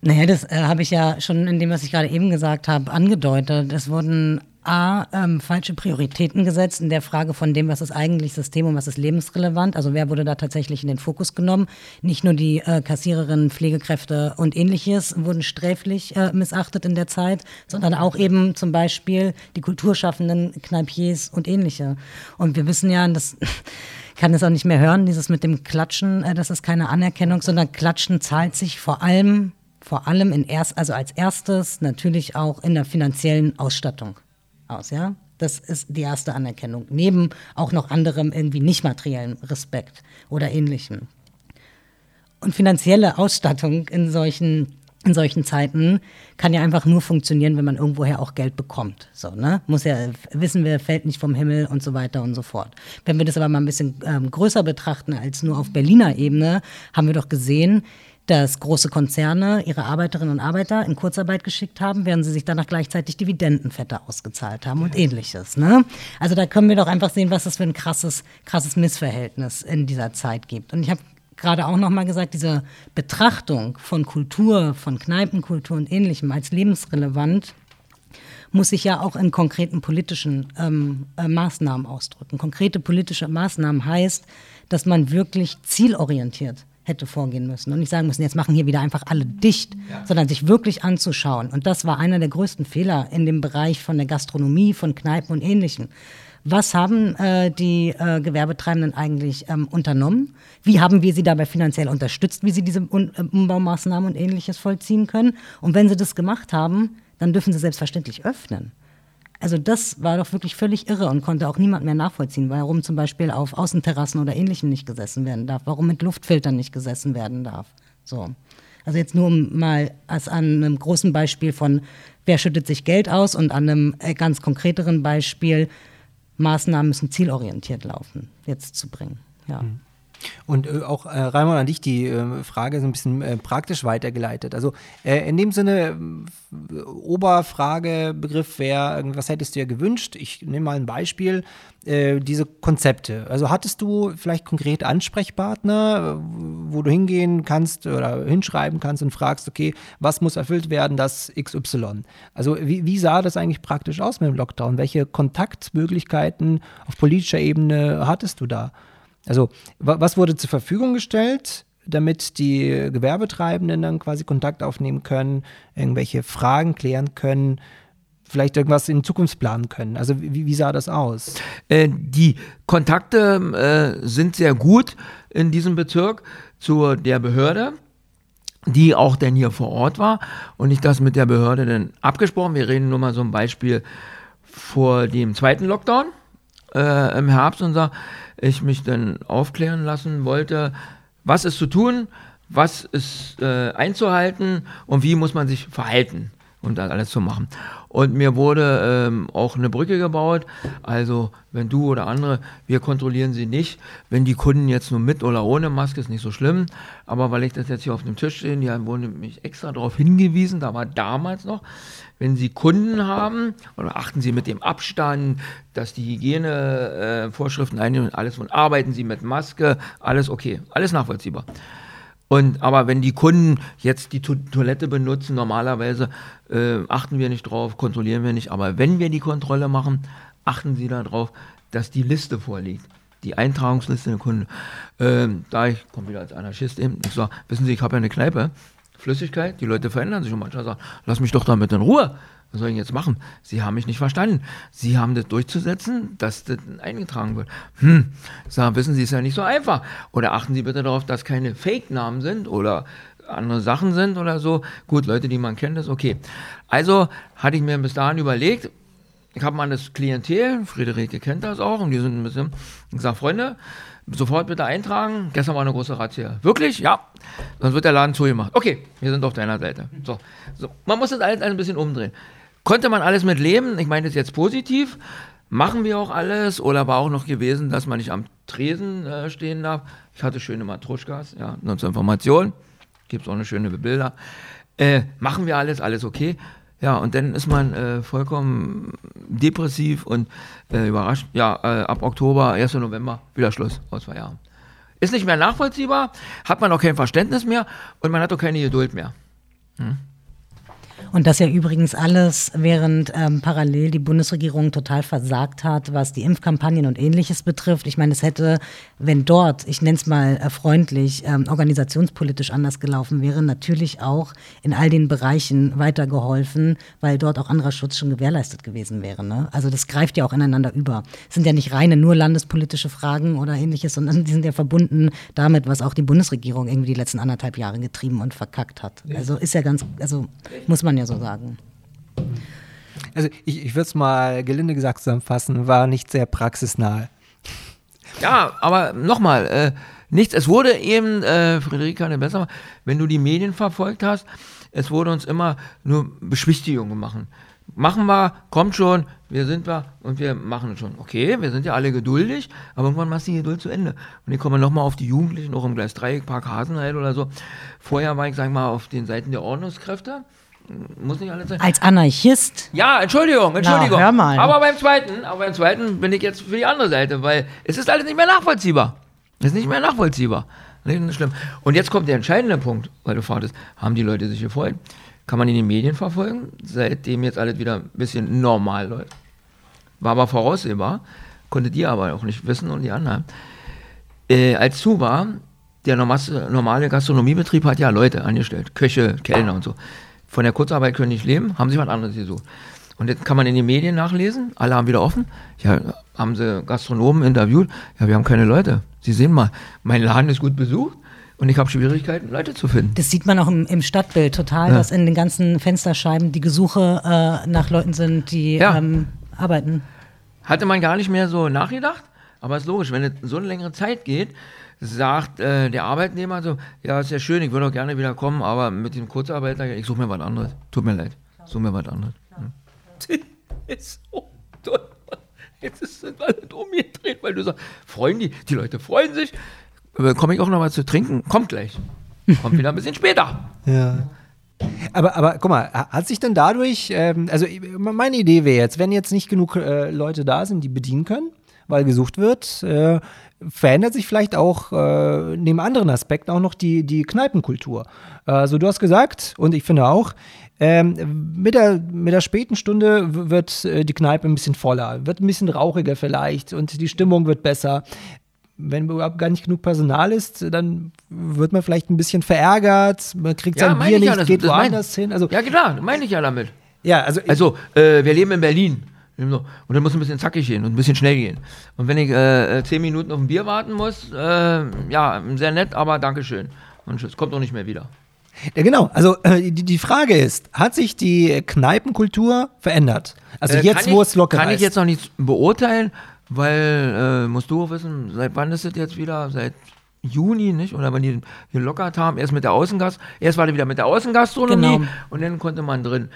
Naja, das äh, habe ich ja schon in dem, was ich gerade eben gesagt habe, angedeutet. Es wurden A, ähm, falsche Prioritäten gesetzt in der Frage von dem, was ist eigentlich System und was ist lebensrelevant. Also wer wurde da tatsächlich in den Fokus genommen? Nicht nur die äh, Kassiererinnen, Pflegekräfte und ähnliches wurden sträflich äh, missachtet in der Zeit, sondern auch eben zum Beispiel die Kulturschaffenden, Kneipiers und ähnliche. Und wir wissen ja, das <laughs> kann es auch nicht mehr hören, dieses mit dem Klatschen, äh, das ist keine Anerkennung, sondern Klatschen zahlt sich vor allem vor allem in erst, also als erstes natürlich auch in der finanziellen Ausstattung aus, ja. Das ist die erste Anerkennung. Neben auch noch anderem irgendwie nicht materiellen Respekt oder ähnlichem. Und finanzielle Ausstattung in solchen in solchen Zeiten kann ja einfach nur funktionieren, wenn man irgendwoher auch Geld bekommt. So, ne? Muss ja wissen wir, fällt nicht vom Himmel und so weiter und so fort. Wenn wir das aber mal ein bisschen ähm, größer betrachten als nur auf Berliner Ebene, haben wir doch gesehen, dass große Konzerne ihre Arbeiterinnen und Arbeiter in Kurzarbeit geschickt haben, während sie sich danach gleichzeitig Dividendenfette ausgezahlt haben und ähnliches. Ne? Also da können wir doch einfach sehen, was das für ein krasses, krasses Missverhältnis in dieser Zeit gibt. Und ich habe gerade auch nochmal gesagt, diese Betrachtung von Kultur, von Kneipenkultur und ähnlichem als lebensrelevant muss sich ja auch in konkreten politischen ähm, äh, Maßnahmen ausdrücken. Konkrete politische Maßnahmen heißt, dass man wirklich zielorientiert hätte vorgehen müssen und nicht sagen müssen, jetzt machen hier wieder einfach alle dicht, ja. sondern sich wirklich anzuschauen. Und das war einer der größten Fehler in dem Bereich von der Gastronomie, von Kneipen und Ähnlichem. Was haben äh, die äh, Gewerbetreibenden eigentlich ähm, unternommen? Wie haben wir sie dabei finanziell unterstützt, wie sie diese Un äh, Umbaumaßnahmen und Ähnliches vollziehen können? Und wenn sie das gemacht haben, dann dürfen sie selbstverständlich öffnen. Also das war doch wirklich völlig irre und konnte auch niemand mehr nachvollziehen, warum zum Beispiel auf Außenterrassen oder Ähnlichem nicht gesessen werden darf, warum mit Luftfiltern nicht gesessen werden darf. So. Also jetzt nur mal als an einem großen Beispiel von wer schüttet sich Geld aus und an einem äh, ganz konkreteren Beispiel Maßnahmen müssen zielorientiert laufen, jetzt zu bringen. Ja. Mhm. Und äh, auch äh, Raimund an dich die äh, Frage so ein bisschen äh, praktisch weitergeleitet. Also äh, in dem Sinne, äh, Oberfragebegriff wäre, was hättest du dir gewünscht? Ich nehme mal ein Beispiel, äh, diese Konzepte. Also hattest du vielleicht konkrete Ansprechpartner, wo du hingehen kannst oder hinschreiben kannst und fragst, okay, was muss erfüllt werden, das XY? Also wie, wie sah das eigentlich praktisch aus mit dem Lockdown? Welche Kontaktmöglichkeiten auf politischer Ebene hattest du da? Also was wurde zur Verfügung gestellt, damit die Gewerbetreibenden dann quasi Kontakt aufnehmen können, irgendwelche Fragen klären können, vielleicht irgendwas in Zukunft planen können? Also wie, wie sah das aus? Äh, die Kontakte äh, sind sehr gut in diesem Bezirk zu der Behörde die auch denn hier vor Ort war und ich das mit der Behörde dann abgesprochen. Wir reden nur mal so ein Beispiel vor dem zweiten Lockdown äh, im Herbst und sagen, ich mich dann aufklären lassen wollte, was ist zu tun, was ist äh, einzuhalten und wie muss man sich verhalten, um das alles zu machen. Und mir wurde ähm, auch eine Brücke gebaut. Also, wenn du oder andere, wir kontrollieren sie nicht. Wenn die Kunden jetzt nur mit oder ohne Maske, ist nicht so schlimm. Aber weil ich das jetzt hier auf dem Tisch sehe, die haben mich extra darauf hingewiesen, da war damals noch, wenn Sie Kunden haben, oder achten Sie mit dem Abstand, dass die Hygienevorschriften äh, einnehmen, alles und arbeiten Sie mit Maske, alles okay, alles nachvollziehbar. Und, aber wenn die Kunden jetzt die to Toilette benutzen, normalerweise äh, achten wir nicht drauf, kontrollieren wir nicht. Aber wenn wir die Kontrolle machen, achten Sie darauf, dass die Liste vorliegt. Die Eintragungsliste der Kunden. Ähm, da ich komme wieder als Anarchist eben, ich sage, wissen Sie, ich habe ja eine Kneipe, Flüssigkeit, die Leute verändern sich und manchmal sagen, lass mich doch damit in Ruhe. Was soll ich jetzt machen? Sie haben mich nicht verstanden. Sie haben das durchzusetzen, dass das eingetragen wird. Hm, sagen, wissen Sie, ist ja nicht so einfach. Oder achten Sie bitte darauf, dass keine Fake-Namen sind oder andere Sachen sind oder so. Gut, Leute, die man kennt, ist okay. Also hatte ich mir bis dahin überlegt, ich habe mal das Klientel, Friederike kennt das auch, und die sind ein bisschen, ich sage, Freunde, sofort bitte eintragen, gestern war eine große Razzia. Wirklich? Ja. Sonst wird der Laden zugemacht. Okay, wir sind auf deiner Seite. So, so. Man muss das alles ein bisschen umdrehen. Konnte man alles mit leben? Ich meine das jetzt positiv. Machen wir auch alles? Oder war auch noch gewesen, dass man nicht am Tresen äh, stehen darf? Ich hatte schöne Matruschkas, ja, nur zur Information. Gibt es auch eine schöne Bilder. Äh, machen wir alles, alles okay? Ja, und dann ist man äh, vollkommen depressiv und äh, überrascht. Ja, äh, ab Oktober, 1. November, wieder Schluss aus zwei Jahren. Ist nicht mehr nachvollziehbar, hat man auch kein Verständnis mehr und man hat auch keine Geduld mehr. Hm? Und das ja übrigens alles, während ähm, parallel die Bundesregierung total versagt hat, was die Impfkampagnen und ähnliches betrifft. Ich meine, es hätte, wenn dort, ich nenne es mal äh, freundlich, ähm, organisationspolitisch anders gelaufen wäre, natürlich auch in all den Bereichen weitergeholfen, weil dort auch anderer Schutz schon gewährleistet gewesen wäre. Ne? Also das greift ja auch ineinander über. Es sind ja nicht reine nur landespolitische Fragen oder ähnliches, sondern die sind ja verbunden damit, was auch die Bundesregierung irgendwie die letzten anderthalb Jahre getrieben und verkackt hat. Also ist ja ganz, also muss man ja so sagen. Also ich, ich würde es mal gelinde gesagt zusammenfassen, war nicht sehr praxisnah. Ja, aber nochmal, äh, nichts, es wurde eben, äh, Friederika eine besser, wenn du die Medien verfolgt hast, es wurde uns immer nur Beschwichtigungen machen. Machen wir, kommt schon, wir sind wir und wir machen es schon. Okay, wir sind ja alle geduldig, aber irgendwann machst du die Geduld zu Ende. Und ich komme nochmal auf die Jugendlichen, auch im Gleis 3, Park Hasenheil oder so. Vorher war ich, sag mal, auf den Seiten der Ordnungskräfte muss nicht alles sein. Als Anarchist? Ja, Entschuldigung, Entschuldigung. Na, hör mal. Aber beim zweiten, aber beim zweiten bin ich jetzt für die andere Seite, weil es ist alles nicht mehr nachvollziehbar. Es ist nicht mehr nachvollziehbar. Ist schlimm. Und jetzt kommt der entscheidende Punkt, weil du fragtest, haben die Leute sich gefreut? Kann man in den Medien verfolgen, seitdem jetzt alles wieder ein bisschen normal läuft. War aber voraussehbar, konntet ihr aber auch nicht wissen und die anderen. Äh, als zu war, der normale Gastronomiebetrieb hat ja Leute angestellt, Köche, Kellner und so von der Kurzarbeit können nicht leben, haben sie was anderes gesucht. Und jetzt kann man in den Medien nachlesen, alle haben wieder offen. Ja, haben sie Gastronomen interviewt. Ja, wir haben keine Leute. Sie sehen mal, mein Laden ist gut besucht und ich habe Schwierigkeiten, Leute zu finden. Das sieht man auch im, im Stadtbild total, ja. dass in den ganzen Fensterscheiben die Gesuche äh, nach Leuten sind, die ja. ähm, arbeiten. Hatte man gar nicht mehr so nachgedacht, aber es ist logisch, wenn es so eine längere Zeit geht, sagt äh, der Arbeitnehmer so, ja, ist ja schön, ich würde auch gerne wieder kommen, aber mit dem Kurzarbeiter, ich suche mir was anderes. Tut mir leid, suche mir was anderes. Hm. <laughs> ist so toll. Jetzt sind alle umgedreht, weil du sagst, freuen die, die Leute freuen sich. Komme ich auch noch mal zu trinken? Kommt gleich. Kommt wieder ein bisschen später. <laughs> Ja. Aber, aber guck mal, hat sich denn dadurch, ähm, also meine Idee wäre jetzt, wenn jetzt nicht genug äh, Leute da sind, die bedienen können, weil gesucht wird, äh, verändert sich vielleicht auch äh, neben anderen Aspekten auch noch die, die Kneipenkultur. Also du hast gesagt, und ich finde auch, ähm, mit, der, mit der späten Stunde wird äh, die Kneipe ein bisschen voller, wird ein bisschen rauchiger vielleicht und die Stimmung wird besser. Wenn überhaupt gar nicht genug Personal ist, dann wird man vielleicht ein bisschen verärgert, man kriegt ja, sein Bier nicht, ja, geht woanders hin. Also, ja, klar, meine ich ja damit. Ja, also, also äh, wir leben in Berlin. Und dann muss ein bisschen zackig gehen und ein bisschen schnell gehen. Und wenn ich äh, äh, zehn Minuten auf ein Bier warten muss, äh, ja, sehr nett, aber Dankeschön. Und es kommt auch nicht mehr wieder. Ja, genau. Also äh, die, die Frage ist, hat sich die Kneipenkultur verändert? Also äh, jetzt, wo ich, es locker ist. Kann ich jetzt noch nicht beurteilen, weil, äh, musst du auch wissen, seit wann ist es jetzt wieder? Seit Juni, nicht? Oder wenn die gelockert haben, erst mit der Außengast, erst war die wieder mit der Außengastronomie genau. und dann konnte man drin.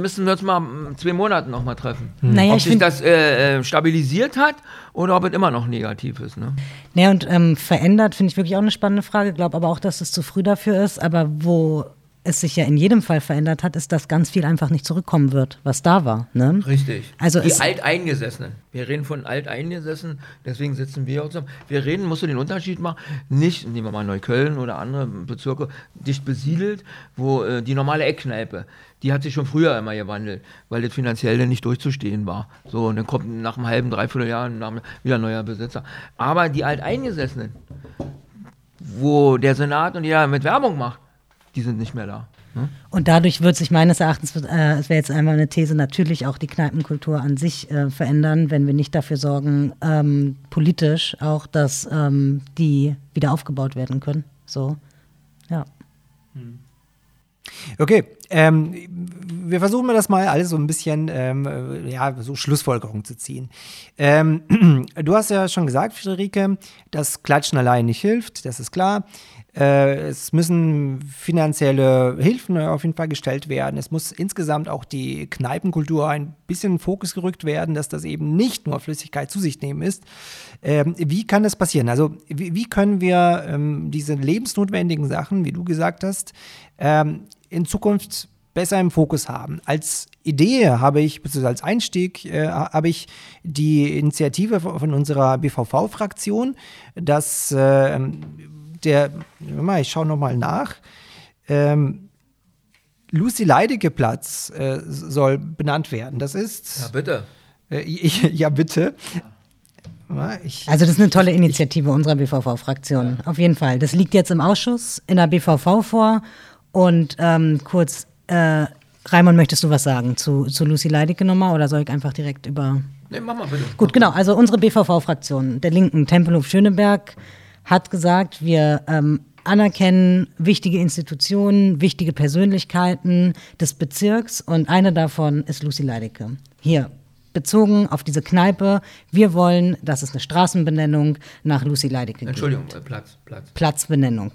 Müssen wir uns mal zwei Monaten nochmal treffen. Hm. Naja, ob sich das äh, äh, stabilisiert hat oder ob es immer noch negativ ist. Ne? Naja, und ähm, verändert finde ich wirklich auch eine spannende Frage. Ich glaube aber auch, dass es zu früh dafür ist. Aber wo es sich ja in jedem Fall verändert hat, ist, dass ganz viel einfach nicht zurückkommen wird, was da war. Ne? Richtig. Also die Alteingesessenen. Wir reden von Alteingesessenen, deswegen sitzen wir auch zusammen. Wir reden, musst du den Unterschied machen, nicht, nehmen wir mal Neukölln oder andere Bezirke, dicht besiedelt, wo äh, die normale Eckkneipe, die hat sich schon früher immer gewandelt, weil das finanziell nicht durchzustehen war. So, und dann kommt nach einem halben, dreiviertel Jahr wieder ein neuer Besitzer. Aber die Alteingesessenen, wo der Senat und jeder mit Werbung macht, die sind nicht mehr da. Ne? Und dadurch wird sich meines Erachtens, äh, es wäre jetzt einmal eine These, natürlich auch die Kneipenkultur an sich äh, verändern, wenn wir nicht dafür sorgen, ähm, politisch auch, dass ähm, die wieder aufgebaut werden können. So, ja. Okay, ähm, wir versuchen mal das mal alles so ein bisschen, ähm, äh, ja, so Schlussfolgerung zu ziehen. Ähm, <clears throat> du hast ja schon gesagt, Friederike, dass Klatschen allein nicht hilft, das ist klar. Äh, es müssen finanzielle Hilfen auf jeden Fall gestellt werden. Es muss insgesamt auch die Kneipenkultur ein bisschen in Fokus gerückt werden, dass das eben nicht nur Flüssigkeit zu sich nehmen ist. Ähm, wie kann das passieren? Also wie, können wir ähm, diese lebensnotwendigen Sachen, wie du gesagt hast, ähm, in Zukunft besser im Fokus haben. Als Idee habe ich, beziehungsweise als Einstieg, äh, habe ich die Initiative von unserer BVV-Fraktion, dass äh, der, ich schaue nochmal nach, ähm, Lucy Leidecke Platz äh, soll benannt werden. Das ist. Ja, bitte. Äh, ich, <laughs> ja, bitte. Ich, also das ist eine tolle Initiative ich, unserer BVV-Fraktion, ja. auf jeden Fall. Das liegt jetzt im Ausschuss in der BVV vor. Und ähm, kurz, äh, Raimund, möchtest du was sagen zu, zu Lucy Leidecke nochmal oder soll ich einfach direkt über... Nee, mach mal bitte. Gut, genau. Also unsere BVV-Fraktion der Linken, Tempelhof Schöneberg, hat gesagt, wir ähm, anerkennen wichtige Institutionen, wichtige Persönlichkeiten des Bezirks und eine davon ist Lucy Leidecke. Hier, bezogen auf diese Kneipe. Wir wollen, dass es eine Straßenbenennung nach Lucy Leidecke gibt. Entschuldigung, äh, Platz, Platz. Platzbenennung.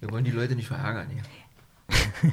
Wir wollen die Leute nicht verärgern hier. <laughs>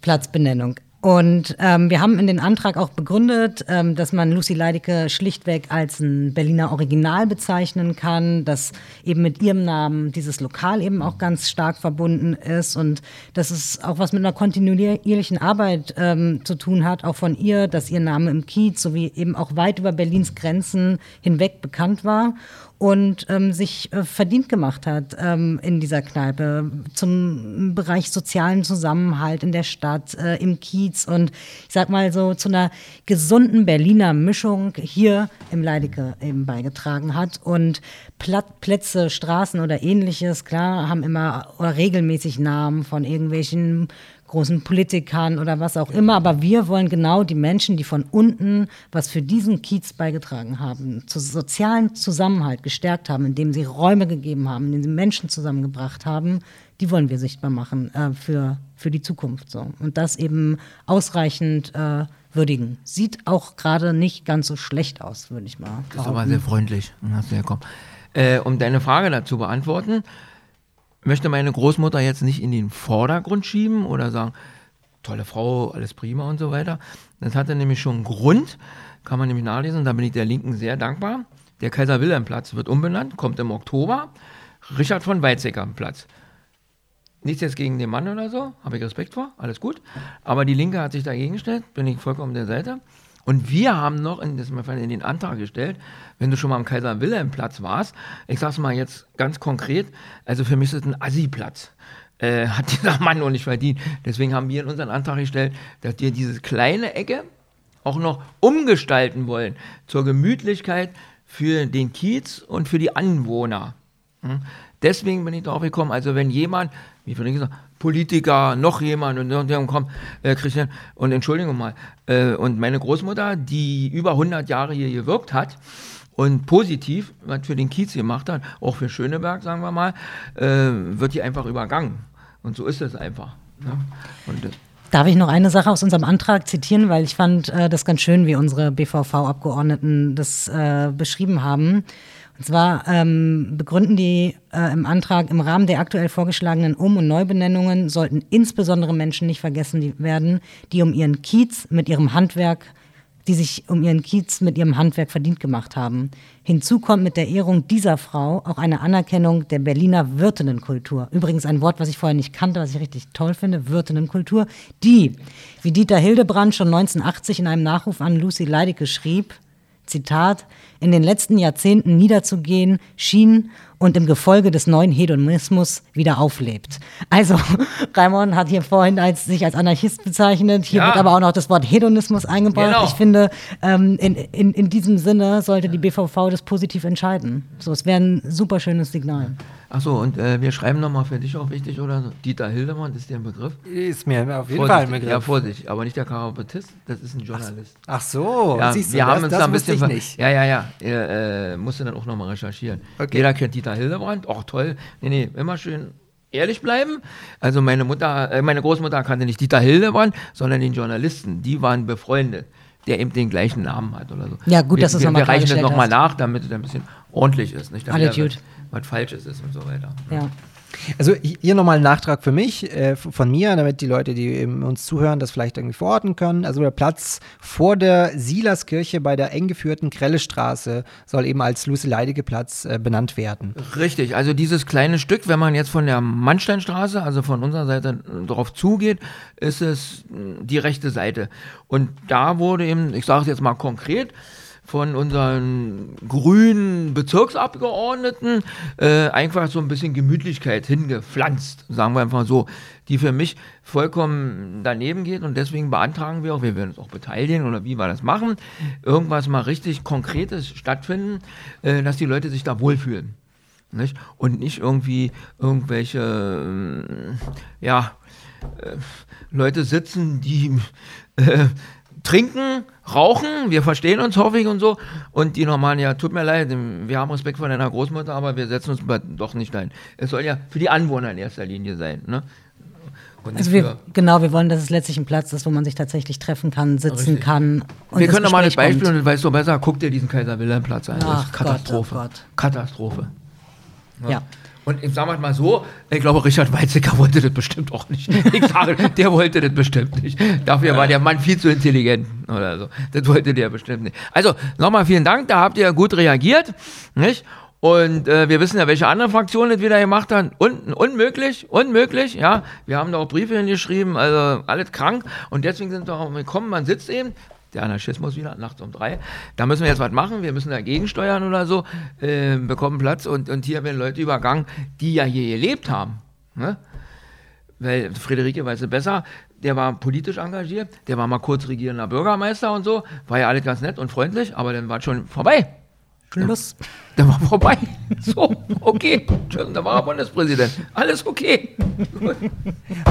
Platzbenennung. Und ähm, wir haben in den Antrag auch begründet, ähm, dass man Lucy Leidecke schlichtweg als ein Berliner Original bezeichnen kann, dass eben mit ihrem Namen dieses Lokal eben auch ganz stark verbunden ist und dass es auch was mit einer kontinuierlichen Arbeit ähm, zu tun hat, auch von ihr, dass ihr Name im Kiez sowie eben auch weit über Berlins Grenzen hinweg bekannt war und ähm, sich äh, verdient gemacht hat ähm, in dieser Kneipe zum Bereich sozialen Zusammenhalt in der Stadt, äh, im Kiez und ich sag mal so zu einer gesunden Berliner Mischung hier im Leidecke eben beigetragen hat. Und Platt, Plätze, Straßen oder ähnliches, klar, haben immer oder regelmäßig Namen von irgendwelchen großen Politikern oder was auch immer. Aber wir wollen genau die Menschen, die von unten was für diesen Kiez beigetragen haben, zu sozialen Zusammenhalt gestärkt haben, indem sie Räume gegeben haben, indem sie Menschen zusammengebracht haben, die wollen wir sichtbar machen äh, für, für die Zukunft. So. Und das eben ausreichend äh, würdigen. Sieht auch gerade nicht ganz so schlecht aus, würde ich mal sagen. Das ist aber sehr freundlich. Äh, um deine Frage dazu beantworten, möchte meine Großmutter jetzt nicht in den Vordergrund schieben oder sagen, tolle Frau, alles prima und so weiter. Das hatte nämlich schon einen Grund, kann man nämlich nachlesen, da bin ich der Linken sehr dankbar. Der Kaiser-Wilhelm-Platz wird umbenannt, kommt im Oktober. Richard von Weizsäcker Platz. Nichts jetzt gegen den Mann oder so, habe ich Respekt vor, alles gut. Aber die Linke hat sich dagegen gestellt, bin ich vollkommen der Seite. Und wir haben noch in, in den Antrag gestellt, wenn du schon mal am Kaiser-Wilhelm-Platz warst, ich sag's mal jetzt ganz konkret, also für mich ist es ein Assi-Platz. Äh, hat <laughs> dieser Mann noch nicht verdient. Deswegen haben wir in unseren Antrag gestellt, dass wir diese kleine Ecke auch noch umgestalten wollen zur Gemütlichkeit für den Kiez und für die Anwohner. Hm? Deswegen bin ich darauf gekommen, also wenn jemand, wie vorhin gesagt, Politiker, noch jemand und dann kommt äh, Christian und Entschuldigung mal äh, und meine Großmutter, die über 100 Jahre hier gewirkt hat und positiv was für den Kiez gemacht hat, auch für Schöneberg, sagen wir mal, äh, wird die einfach übergangen und so ist es einfach. Ne? Und, äh, Darf ich noch eine Sache aus unserem Antrag zitieren, weil ich fand äh, das ganz schön, wie unsere BVV-Abgeordneten das äh, beschrieben haben. Und zwar ähm, begründen die äh, im Antrag, im Rahmen der aktuell vorgeschlagenen Um- und Neubenennungen sollten insbesondere Menschen nicht vergessen werden, die um ihren Kiez mit ihrem Handwerk, die sich um ihren Kiez mit ihrem Handwerk verdient gemacht haben. Hinzu kommt mit der Ehrung dieser Frau auch eine Anerkennung der Berliner Wirtinnenkultur. Übrigens ein Wort, was ich vorher nicht kannte, was ich richtig toll finde, Wirtinnenkultur, die, wie Dieter Hildebrand schon 1980 in einem Nachruf an Lucy Leidecke schrieb, Zitat, in den letzten Jahrzehnten niederzugehen schien und im Gefolge des neuen Hedonismus wieder auflebt. Also, <laughs> Raimon hat hier vorhin als, sich als Anarchist bezeichnet. Hier ja. wird aber auch noch das Wort Hedonismus eingebaut. Genau. Ich finde, ähm, in, in, in diesem Sinne sollte die BVV das positiv entscheiden. So, es wäre ein super schönes Signal. Achso, und äh, wir schreiben nochmal für dich auch wichtig, oder? Dieter Hildemann, ist dir ein Begriff? Ist mir auf jeden Vorsicht, Fall ein Begriff. Ja, Vorsicht, aber nicht der Kabarettist, das ist ein Journalist. Ach, so, ja, siehst du, wir das, haben uns das da ein bisschen. Ich nicht. Ja, ja, ja. Er, äh, musste dann auch nochmal recherchieren. Okay. Jeder kennt Dieter Hildebrand, auch toll. Nee, nee, immer schön ehrlich bleiben. Also meine Mutter, äh, meine Großmutter kannte nicht Dieter Hildebrand, sondern den Journalisten. Die waren befreundet, der eben den gleichen Namen hat oder so. Ja, gut, wir, dass es nochmal wir reichen das nochmal nach, damit es ein bisschen ordentlich ist. Nicht? Damit. Was, Falsches ist und so weiter. Ja. Also hier nochmal ein Nachtrag für mich, äh, von mir, damit die Leute, die uns zuhören, das vielleicht irgendwie verorten können. Also der Platz vor der Silaskirche bei der eng geführten Krellestraße soll eben als Lucy-Leidige-Platz äh, benannt werden. Richtig, also dieses kleine Stück, wenn man jetzt von der Mannsteinstraße, also von unserer Seite äh, drauf zugeht, ist es mh, die rechte Seite. Und da wurde eben, ich sage es jetzt mal konkret, von unseren grünen Bezirksabgeordneten äh, einfach so ein bisschen Gemütlichkeit hingepflanzt, sagen wir einfach so, die für mich vollkommen daneben geht und deswegen beantragen wir auch, wir werden uns auch beteiligen oder wie wir das machen, irgendwas mal richtig Konkretes stattfinden, äh, dass die Leute sich da wohlfühlen. Nicht? Und nicht irgendwie irgendwelche, ähm, ja, äh, Leute sitzen, die äh, trinken, rauchen, wir verstehen uns, hoffe ich und so. Und die normalen, ja, tut mir leid, wir haben Respekt vor deiner Großmutter, aber wir setzen uns doch nicht ein. Es soll ja für die Anwohner in erster Linie sein. Ne? Also wir, genau, wir wollen, dass es letztlich ein Platz ist, wo man sich tatsächlich treffen kann, sitzen Richtig. kann. Und wir können doch mal das Beispiel, kommt. und das weißt du besser, guck dir diesen Kaiser-Wilhelm-Platz an. Das Ach ist Katastrophe. Gott, oh Gott. Katastrophe. Ja. Und ich sage mal so, ich glaube, Richard Weizsäcker wollte das bestimmt auch nicht. Ich sage, der wollte das bestimmt nicht. Dafür war der Mann viel zu intelligent oder so. Das wollte der bestimmt nicht. Also, nochmal vielen Dank, da habt ihr gut reagiert. Nicht? Und äh, wir wissen ja, welche andere Fraktion das wieder gemacht hat. Un unmöglich, unmöglich, ja. Wir haben da auch Briefe hingeschrieben, also alles krank. Und deswegen sind wir auch gekommen, man sitzt eben, der Anarchismus wieder, nachts um drei. Da müssen wir jetzt was machen, wir müssen dagegen steuern oder so, äh, bekommen Platz und, und hier werden Leute übergangen, die ja hier gelebt haben. Ne? Weil Friederike weiß es besser, der war politisch engagiert, der war mal kurz regierender Bürgermeister und so, war ja alles ganz nett und freundlich, aber dann war es schon vorbei. Schluss. Dann war vorbei. <laughs> So, okay. Da war er Bundespräsident. Alles okay. <laughs>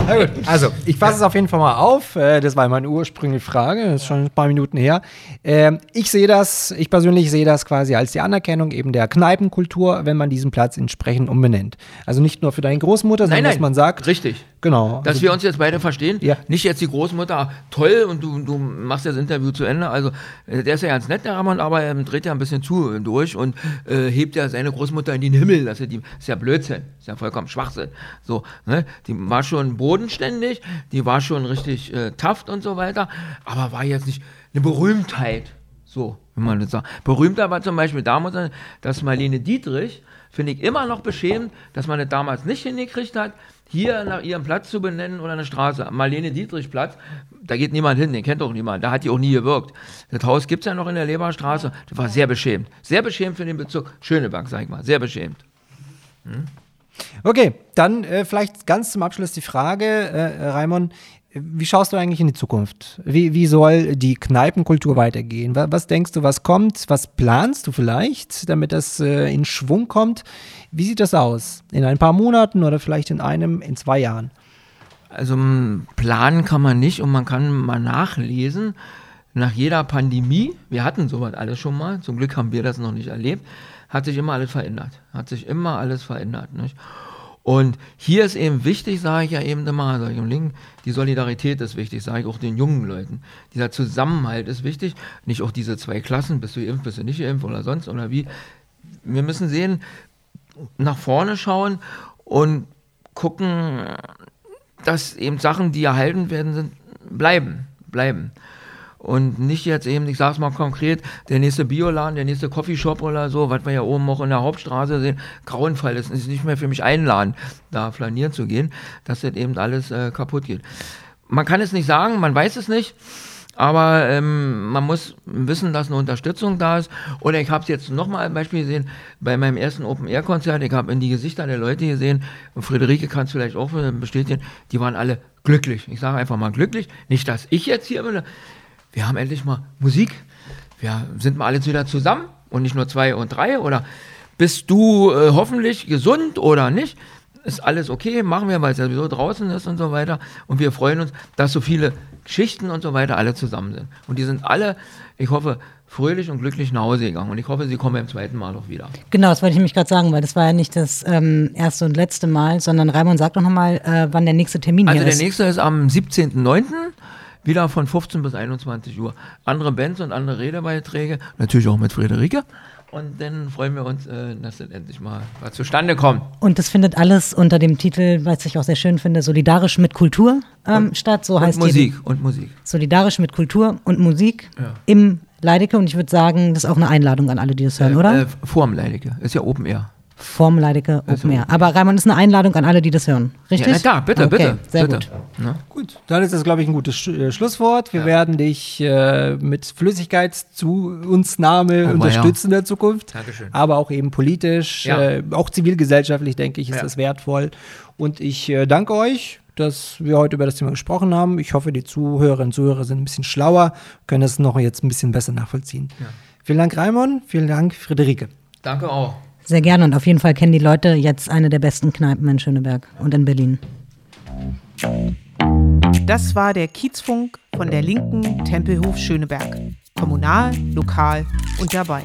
Na gut, also ich fasse es auf jeden Fall mal auf. Äh, Das war meine ursprüngliche Frage, das ist schon ein paar Minuten her. Ähm, Ich sehe das, ich persönlich sehe das quasi als die Anerkennung eben der Kneipenkultur, wenn man diesen Platz entsprechend umbenennt. Also nicht nur für deine Großmutter, sondern dass man sagt, Richtig. genau. Dass also, wir uns jetzt beide verstehen. Ja. Nicht jetzt die Großmutter, toll, und du, du machst das Interview zu Ende. Also, äh, der ist ja ganz nett, der Ramon, aber er dreht ja ein bisschen zu äh, durch und äh, hebt ja seine Großmutter in den Himmel. Das ist, ja Blödsinn. Ist ja vollkommen Schwachsinn. So, ne? Die war schon bodenständig, die war schon richtig äh, tough und so weiter, aber war jetzt nicht eine Berühmtheit. So, wenn man das sagt. Berühmter war zum Beispiel damals, dass Marlene Dietrich, finde ich immer noch beschämend, dass man das damals nicht hingekriegt hat, hier nach ihrem Platz zu benennen oder eine Straße. Marlene Dietrich Platz, da geht niemand hin, den kennt auch niemand, da hat die auch nie gewirkt. Das Haus gibt es ja noch in der Leberstraße, das war sehr beschämt. Sehr beschämt für den Bezirk Schöneberg, sag ich mal, sehr beschämt. Okay, dann äh, vielleicht ganz zum Abschluss die Frage, äh, Raimon, wie schaust du eigentlich in die Zukunft? Wie, wie soll die Kneipenkultur weitergehen? Was, denkst du, was kommt? Was planst du vielleicht, damit das äh, in Schwung kommt? Wie sieht das aus? In ein paar Monaten oder vielleicht in einem, in zwei Jahren? Also planen kann man nicht und man kann mal nachlesen. Nach jeder Pandemie, wir hatten sowas alles schon mal, zum Glück haben wir das noch nicht erlebt, hat sich immer alles verändert. Hat sich immer alles verändert. Nicht? Und hier ist eben wichtig, sage ich ja eben immer, sage ich im Link, die Solidarität ist wichtig, sage ich auch den jungen Leuten. Dieser Zusammenhalt ist wichtig. Nicht auch diese zwei Klassen, bist du geimpft, bist du nicht geimpft oder sonst oder wie. Wir müssen sehen, nach vorne schauen und gucken, dass eben Sachen, die erhalten werden, sind, bleiben, bleiben. Und nicht jetzt eben, ich sag's mal konkret, der nächste Bioladen, der nächste Coffeeshop oder so, was wir ja oben auch in der Hauptstraße sehen, grauenvoll, das ist nicht mehr für mich einladen, da flanieren zu gehen, dass das eben alles äh, kaputt geht. Man kann es nicht sagen, man weiß es nicht, aber ähm, man muss wissen, dass eine Unterstützung da ist. Oder ich habe es jetzt nochmal ein Beispiel gesehen, bei meinem ersten Open-Air-Konzert, ich habe in die Gesichter der Leute gesehen, und Friederike kann es vielleicht auch bestätigen, die waren alle glücklich. Ich sage einfach mal glücklich. Nicht, dass ich jetzt hier bin. Wir haben endlich mal Musik. Wir sind mal alle wieder zusammen und nicht nur zwei und drei. Oder bist du äh, hoffentlich gesund oder nicht? ist alles okay, machen wir, weil es ja sowieso draußen ist und so weiter. Und wir freuen uns, dass so viele Geschichten und so weiter alle zusammen sind. Und die sind alle, ich hoffe, fröhlich und glücklich nach Hause gegangen. Und ich hoffe, sie kommen beim zweiten Mal auch wieder. Genau, das wollte ich nämlich gerade sagen, weil das war ja nicht das ähm, erste und letzte Mal, sondern Raimund, sag doch nochmal, äh, wann der nächste Termin Also hier der ist. nächste ist am 17.09. Wieder von 15 bis 21 Uhr. Andere Bands und andere Redebeiträge. Natürlich auch mit Friederike. Und dann freuen wir uns, äh, dass das endlich mal zustande kommt. Und das findet alles unter dem Titel, was ich auch sehr schön finde, Solidarisch mit Kultur ähm, statt. So Und heißt Musik. Und Musik. Die, Solidarisch mit Kultur und Musik Ja. im Leidecke. Und ich würde sagen, das ist auch eine Einladung an alle, die das hören, oder? Äh, vorm Leidige. Ist ja Open Air. Vorm Leidecke Also- Open Air. Aber Raimund ist eine Einladung an alle, die das hören. Richtig? Ja, klar, bitte, okay, bitte. Sehr bitte. gut. Ne? Gut, dann ist das, glaube ich, ein gutes Sch äh, Schlusswort. Wir Ja. werden dich äh, mit Flüssigkeitsunsnahme Oh, unterstützen in der Zukunft. Dankeschön. Aber auch eben politisch, Ja. äh, auch zivilgesellschaftlich, denke ich, ist Ja. das wertvoll. Und ich äh, danke euch, dass wir heute über das Thema gesprochen haben. Ich hoffe, die Zuhörerinnen und Zuhörer sind ein bisschen schlauer, können das noch jetzt ein bisschen besser nachvollziehen. Vielen Dank, Raimon. Vielen Dank, Friederike. Danke auch. Sehr gerne. Und auf jeden Fall kennen die Leute jetzt eine der besten Kneipen in Schöneberg und in Berlin. Das war der Kiezfunk von der linken Tempelhof Schöneberg. Kommunal, lokal und dabei.